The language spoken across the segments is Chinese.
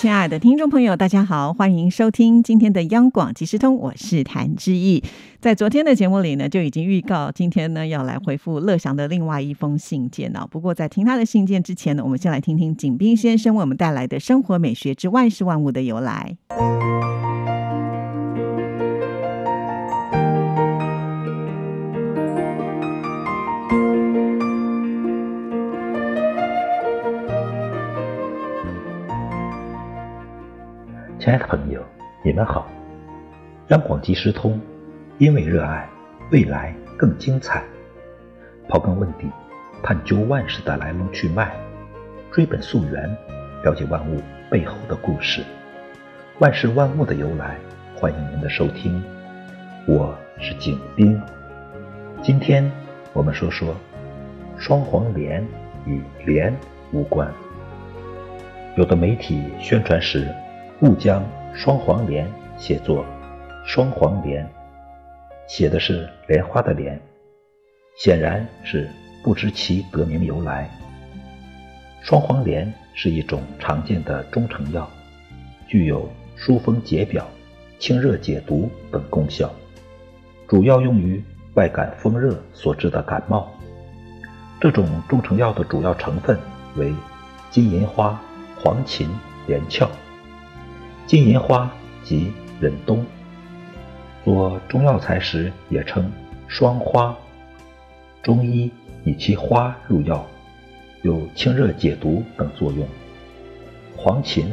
亲爱的听众朋友，大家好，欢迎收听今天的央广即时通，我是谭志毅。在昨天的节目里呢，就已经预告今天呢要来回复乐祥的另外一封信件了。不过在听他的信件之前呢，我们先来听听景斌先生为我们带来的生活美学之万事万物的由来。的朋友，你们好！央广即时通，因为热爱，未来更精彩。刨根问底，探究万事的来龙去脉，追本溯源，了解万物背后的故事。万事万物的由来，欢迎您的收听。我是景斌。今天我们说说双黄连与连无关。有的媒体宣传时。故将双黄连写作双黄连，写的是莲花的莲，显然是不知其得名由来。双黄连是一种常见的中成药，具有疏风解表、清热解毒等功效，主要用于外感风热所致的感冒。这种中成药的主要成分为金银花、黄芩、连翘。金银花即忍冬，做中药材时也称双花。中医以其花入药，有清热解毒等作用。黄芩，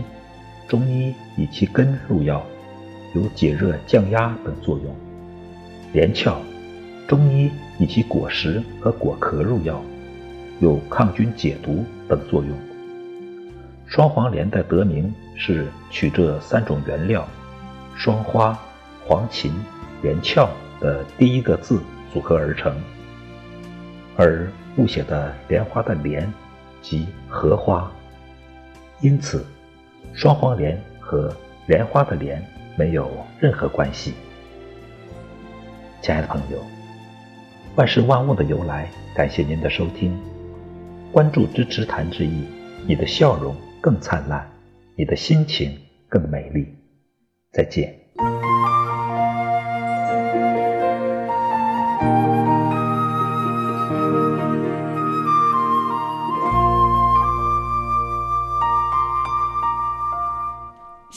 中医以其根入药，有解热降压等作用。连翘，中医以其果实和果壳入药，有抗菌解毒等作用。双黄连的得名是取这三种原料——双花、黄芩、连翘的第一个字组合而成，而误写的莲花的莲即荷花，因此双黄连和莲花的莲没有任何关系。亲爱的朋友，万事万物的由来，感谢您的收听，关注支持谭志毅，你的笑容。更灿烂，你的心情更美丽。再见。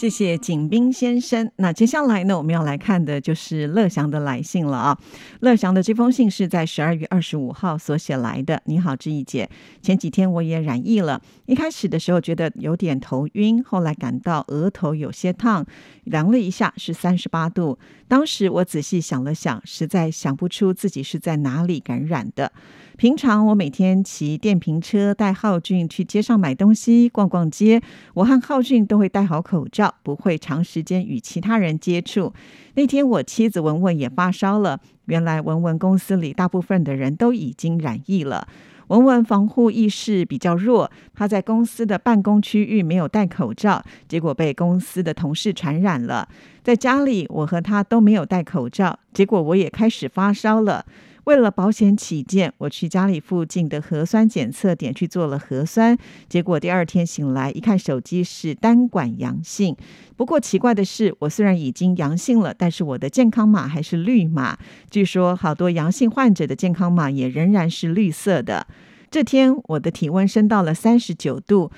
谢谢景斌先生。那接下来呢，我们要来看的就是乐祥的来信了啊。乐祥的这封信是在十二月二十五号所写来的。你好，志毅姐，前几天我也染疫了，一开始的时候觉得有点头晕，后来感到额头有些烫，量了一下是三十八度。当时我仔细想了想，实在想不出自己是在哪里感染的。平常我每天骑电瓶车带浩俊去街上买东西、逛逛街，我和浩俊都会戴好口罩，不会长时间与其他人接触。那天我妻子文文也发烧了，原来文文公司里大部分的人都已经染疫了。文文防护意识比较弱，他在公司的办公区域没有戴口罩，结果被公司的同事传染了。在家里，我和他都没有戴口罩，结果我也开始发烧了。为了保险起见，我去家里附近的核酸检测点去做了核酸，结果第二天醒来一看手机是单管阳性。不过奇怪的是，我虽然已经阳性了，但是我的健康码还是绿码。据说好多阳性患者的健康码也仍然是绿色的。这天我的体温升到了三十九度。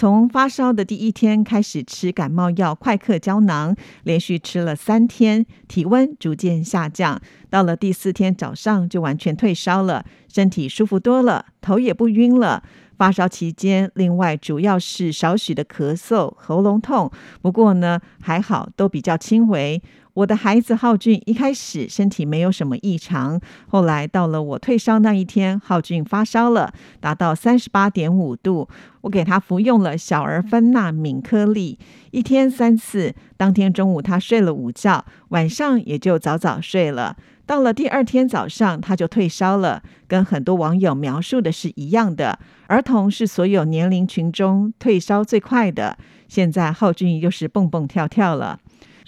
从发烧的第一天开始吃感冒药快克胶囊，连续吃了三天，体温逐渐下降。到了第四天早上就完全退烧了，身体舒服多了，头也不晕了。发烧期间，另外主要是少许的咳嗽、喉咙痛，不过呢还好，都比较轻微。我的孩子浩俊一开始身体没有什么异常，后来到了我退烧那一天，浩俊发烧了，达到三十八点五度。我给他服用了小儿芬那敏颗粒，一天三次。当天中午他睡了午觉，晚上也就早早睡了。到了第二天早上，他就退烧了，跟很多网友描述的是一样的。儿童是所有年龄群中退烧最快的，现在浩俊又是蹦蹦跳跳了。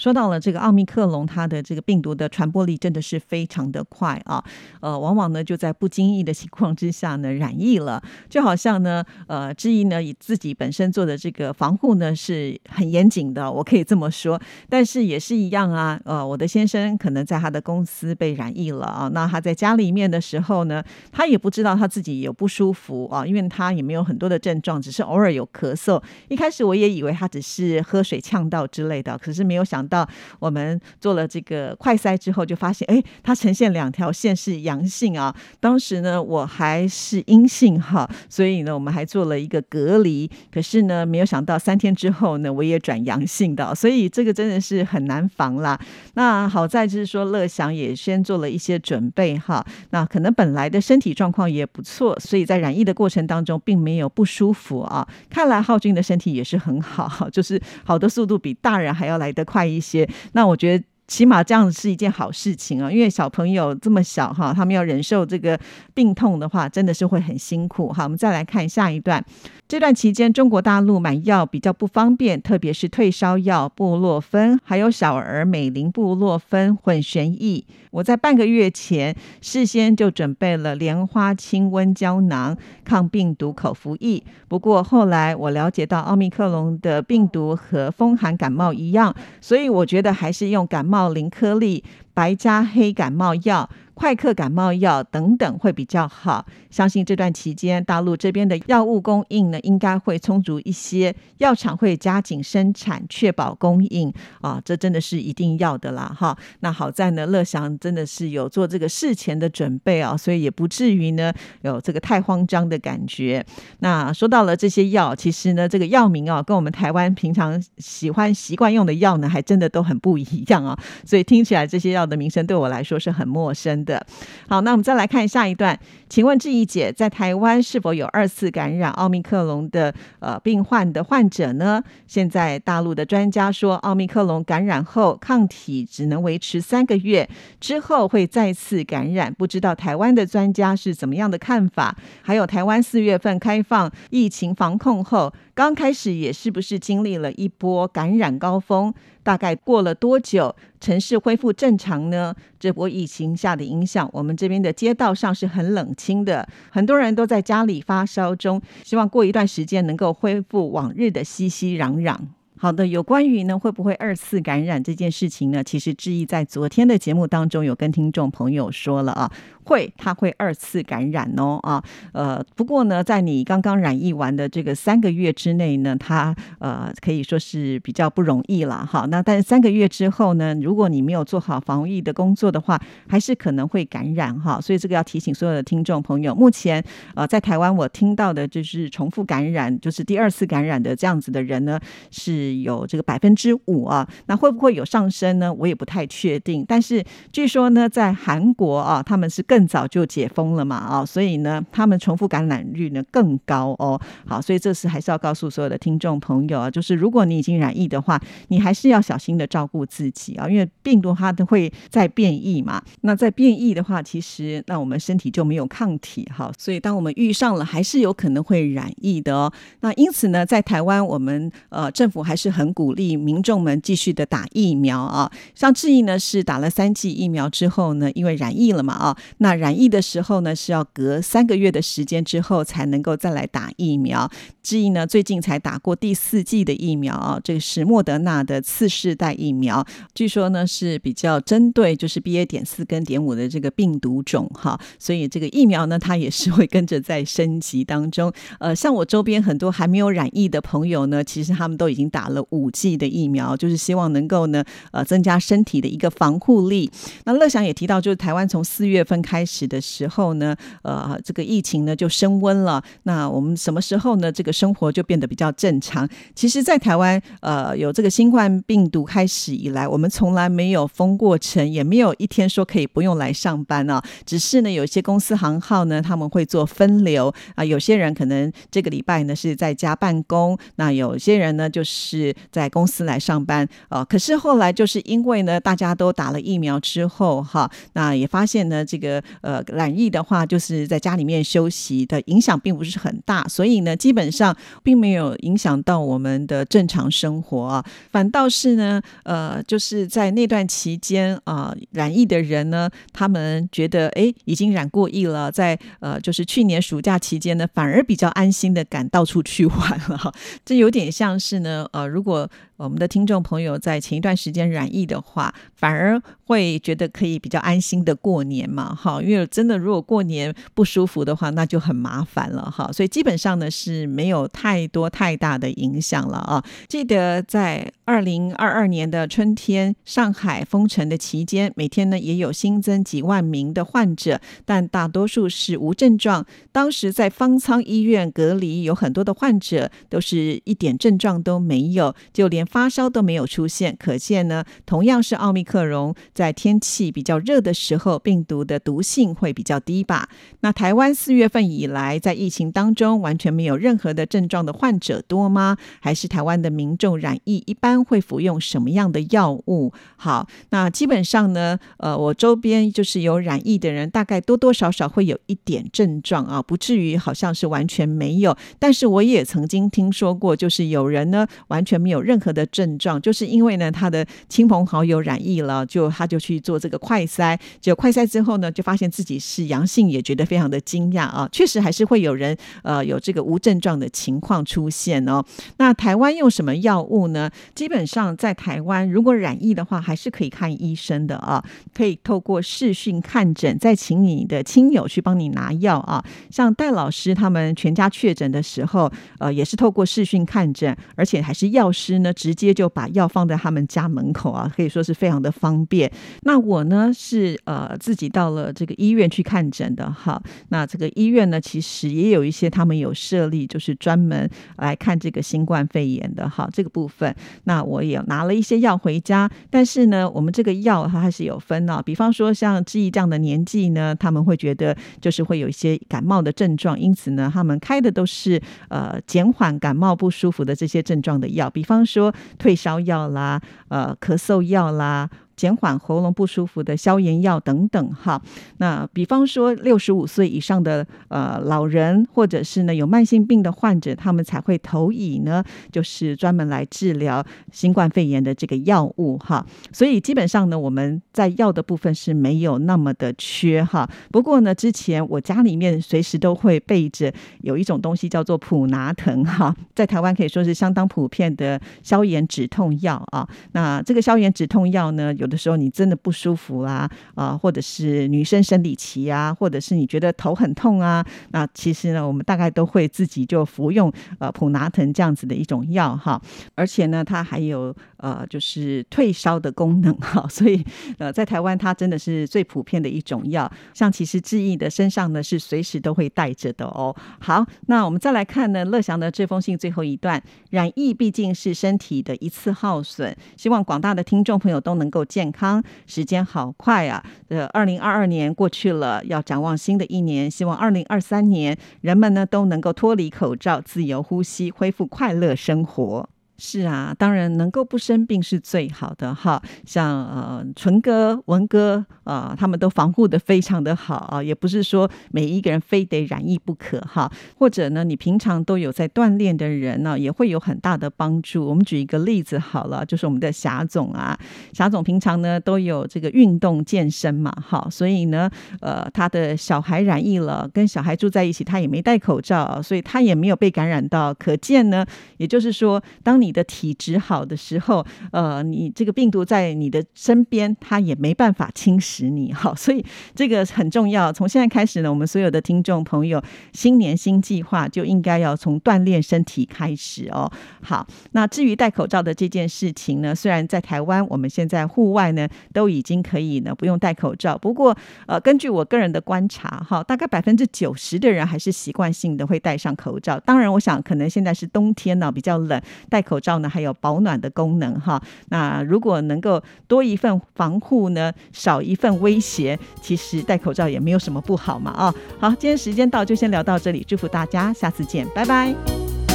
说到了这个奥密克戎，它的这个病毒的传播力真的是非常的快啊，呃，往往呢就在不经意的情况之下呢染疫了，就好像呢，呃，之一呢以自己本身做的这个防护呢是很严谨的，我可以这么说，但是也是一样啊，呃，我的先生可能在他的公司被染疫了啊，那他在家里面的时候呢，他也不知道他自己有不舒服啊，因为他也没有很多的症状，只是偶尔有咳嗽，一开始我也以为他只是喝水呛到之类的，可是没有想。到我们做了这个快筛之后，就发现，哎，它呈现两条线是阳性啊。当时呢，我还是阴性哈，所以呢，我们还做了一个隔离。可是呢，没有想到三天之后呢，我也转阳性的，所以这个真的是很难防啦。那好在就是说，乐祥也先做了一些准备哈。那可能本来的身体状况也不错，所以在染疫的过程当中，并没有不舒服啊。看来浩君的身体也是很好，就是好的速度比大人还要来得快一。些，那我觉得起码这样是一件好事情啊，因为小朋友这么小哈，他们要忍受这个病痛的话，真的是会很辛苦。好，我们再来看下一段。这段期间，中国大陆买药比较不方便，特别是退烧药布洛芬，还有小儿美林布洛芬混悬液。我在半个月前事先就准备了莲花清瘟胶囊、抗病毒口服液。不过后来我了解到奥密克戎的病毒和风寒感冒一样，所以我觉得还是用感冒茂林颗粒、白加黑感冒药。快克感冒药等等会比较好，相信这段期间大陆这边的药物供应呢，应该会充足一些，药厂会加紧生产，确保供应啊，这真的是一定要的啦哈。那好在呢，乐祥真的是有做这个事前的准备啊，所以也不至于呢有这个太慌张的感觉。那说到了这些药，其实呢，这个药名啊，跟我们台湾平常喜欢习惯用的药呢，还真的都很不一样啊，所以听起来这些药的名声对我来说是很陌生。的好，那我们再来看下一段。请问志怡姐，在台湾是否有二次感染奥密克戎的呃病患的患者呢？现在大陆的专家说，奥密克戎感染后抗体只能维持三个月，之后会再次感染。不知道台湾的专家是怎么样的看法？还有台湾四月份开放疫情防控后，刚开始也是不是经历了一波感染高峰？大概过了多久，城市恢复正常呢？这波疫情下的影响，我们这边的街道上是很冷清的，很多人都在家里发烧中，希望过一段时间能够恢复往日的熙熙攘攘。好的，有关于呢会不会二次感染这件事情呢？其实志毅在昨天的节目当中有跟听众朋友说了啊，会，他会二次感染哦啊，呃，不过呢，在你刚刚染疫完的这个三个月之内呢，他呃可以说是比较不容易了哈。那但是三个月之后呢，如果你没有做好防疫的工作的话，还是可能会感染哈。所以这个要提醒所有的听众朋友，目前呃在台湾我听到的就是重复感染，就是第二次感染的这样子的人呢是。有这个百分之五啊，那会不会有上升呢？我也不太确定。但是据说呢，在韩国啊，他们是更早就解封了嘛啊，所以呢，他们重复感染率呢更高哦。好，所以这次还是要告诉所有的听众朋友啊，就是如果你已经染疫的话，你还是要小心的照顾自己啊，因为病毒它都会在变异嘛。那在变异的话，其实那我们身体就没有抗体哈，所以当我们遇上了，还是有可能会染疫的哦。那因此呢，在台湾，我们呃政府还是。是很鼓励民众们继续的打疫苗啊，像志毅呢是打了三剂疫苗之后呢，因为染疫了嘛啊，那染疫的时候呢是要隔三个月的时间之后才能够再来打疫苗。志毅呢最近才打过第四剂的疫苗啊，这个是莫德纳的次世代疫苗，据说呢是比较针对就是 B A 点四跟点五的这个病毒种哈，所以这个疫苗呢它也是会跟着在升级当中。呃，像我周边很多还没有染疫的朋友呢，其实他们都已经打。了了五 G 的疫苗，就是希望能够呢，呃，增加身体的一个防护力。那乐祥也提到，就是台湾从四月份开始的时候呢，呃，这个疫情呢就升温了。那我们什么时候呢，这个生活就变得比较正常？其实，在台湾，呃，有这个新冠病毒开始以来，我们从来没有封过城，也没有一天说可以不用来上班啊。只是呢，有些公司行号呢，他们会做分流啊，有些人可能这个礼拜呢是在家办公，那有些人呢就是。是在公司来上班啊。可是后来就是因为呢，大家都打了疫苗之后哈，那也发现呢，这个呃染疫的话，就是在家里面休息的影响并不是很大，所以呢，基本上并没有影响到我们的正常生活。反倒是呢，呃，就是在那段期间啊，染疫的人呢，他们觉得哎，已经染过疫了，在呃，就是去年暑假期间呢，反而比较安心的敢到处去玩了。这有点像是呢，呃，如果。我们的听众朋友在前一段时间染疫的话，反而会觉得可以比较安心的过年嘛，哈，因为真的如果过年不舒服的话，那就很麻烦了，哈，所以基本上呢是没有太多太大的影响了啊。记得在二零二二年的春天，上海封城的期间，每天呢也有新增几万名的患者，但大多数是无症状。当时在方舱医院隔离，有很多的患者都是一点症状都没有，就连。发烧都没有出现，可见呢，同样是奥密克戎，在天气比较热的时候，病毒的毒性会比较低吧？那台湾四月份以来，在疫情当中完全没有任何的症状的患者多吗？还是台湾的民众染疫一般会服用什么样的药物？好，那基本上呢，呃，我周边就是有染疫的人，大概多多少少会有一点症状啊，不至于好像是完全没有。但是我也曾经听说过，就是有人呢完全没有任何的。症状就是因为呢，他的亲朋好友染疫了，就他就去做这个快筛，结果快筛之后呢，就发现自己是阳性，也觉得非常的惊讶啊。确实还是会有人呃有这个无症状的情况出现哦。那台湾用什么药物呢？基本上在台湾，如果染疫的话，还是可以看医生的啊，可以透过视讯看诊，再请你的亲友去帮你拿药啊。像戴老师他们全家确诊的时候，呃，也是透过视讯看诊，而且还是药师呢直。接就把药放在他们家门口啊，可以说是非常的方便。那我呢是呃自己到了这个医院去看诊的哈。那这个医院呢，其实也有一些他们有设立，就是专门来看这个新冠肺炎的哈。这个部分，那我也拿了一些药回家。但是呢，我们这个药它还是有分哦。比方说像志毅这样的年纪呢，他们会觉得就是会有一些感冒的症状，因此呢，他们开的都是呃减缓感冒不舒服的这些症状的药，比方说。退烧药啦，呃，咳嗽药啦。减缓喉咙不舒服的消炎药等等哈，那比方说六十五岁以上的呃老人，或者是呢有慢性病的患者，他们才会投以呢，就是专门来治疗新冠肺炎的这个药物哈。所以基本上呢，我们在药的部分是没有那么的缺哈。不过呢，之前我家里面随时都会备着有一种东西叫做普拿疼哈，在台湾可以说是相当普遍的消炎止痛药啊。那这个消炎止痛药呢，有的时候你真的不舒服啦，啊，或者是女生生理期啊，或者是你觉得头很痛啊，那其实呢，我们大概都会自己就服用呃普拿疼这样子的一种药哈，而且呢，它还有呃就是退烧的功能哈，所以呃在台湾它真的是最普遍的一种药，像其实志毅的身上呢是随时都会带着的哦。好，那我们再来看呢乐祥的这封信最后一段，染疫毕竟是身体的一次耗损，希望广大的听众朋友都能够。健康时间好快啊！呃，二零二二年过去了，要展望新的一年，希望二零二三年人们呢都能够脱离口罩，自由呼吸，恢复快乐生活。是啊，当然能够不生病是最好的哈。像呃纯哥、文哥啊，他们都防护的非常的好啊，也不是说每一个人非得染疫不可哈。或者呢，你平常都有在锻炼的人呢，也会有很大的帮助。我们举一个例子好了，就是我们的霞总啊，霞总平常呢都有这个运动健身嘛，哈，所以呢，呃，他的小孩染疫了，跟小孩住在一起，他也没戴口罩，所以他也没有被感染到。可见呢，也就是说，当你的体质好的时候，呃，你这个病毒在你的身边，它也没办法侵蚀你，好，所以这个很重要。从现在开始呢，我们所有的听众朋友，新年新计划就应该要从锻炼身体开始哦。好，那至于戴口罩的这件事情呢，虽然在台湾我们现在户外呢都已经可以呢不用戴口罩，不过呃，根据我个人的观察，哈，大概百分之九十的人还是习惯性的会戴上口罩。当然，我想可能现在是冬天呢，比较冷，戴口罩呢，还有保暖的功能哈。那如果能够多一份防护呢，少一份威胁，其实戴口罩也没有什么不好嘛啊。好，今天时间到，就先聊到这里，祝福大家，下次见，拜拜。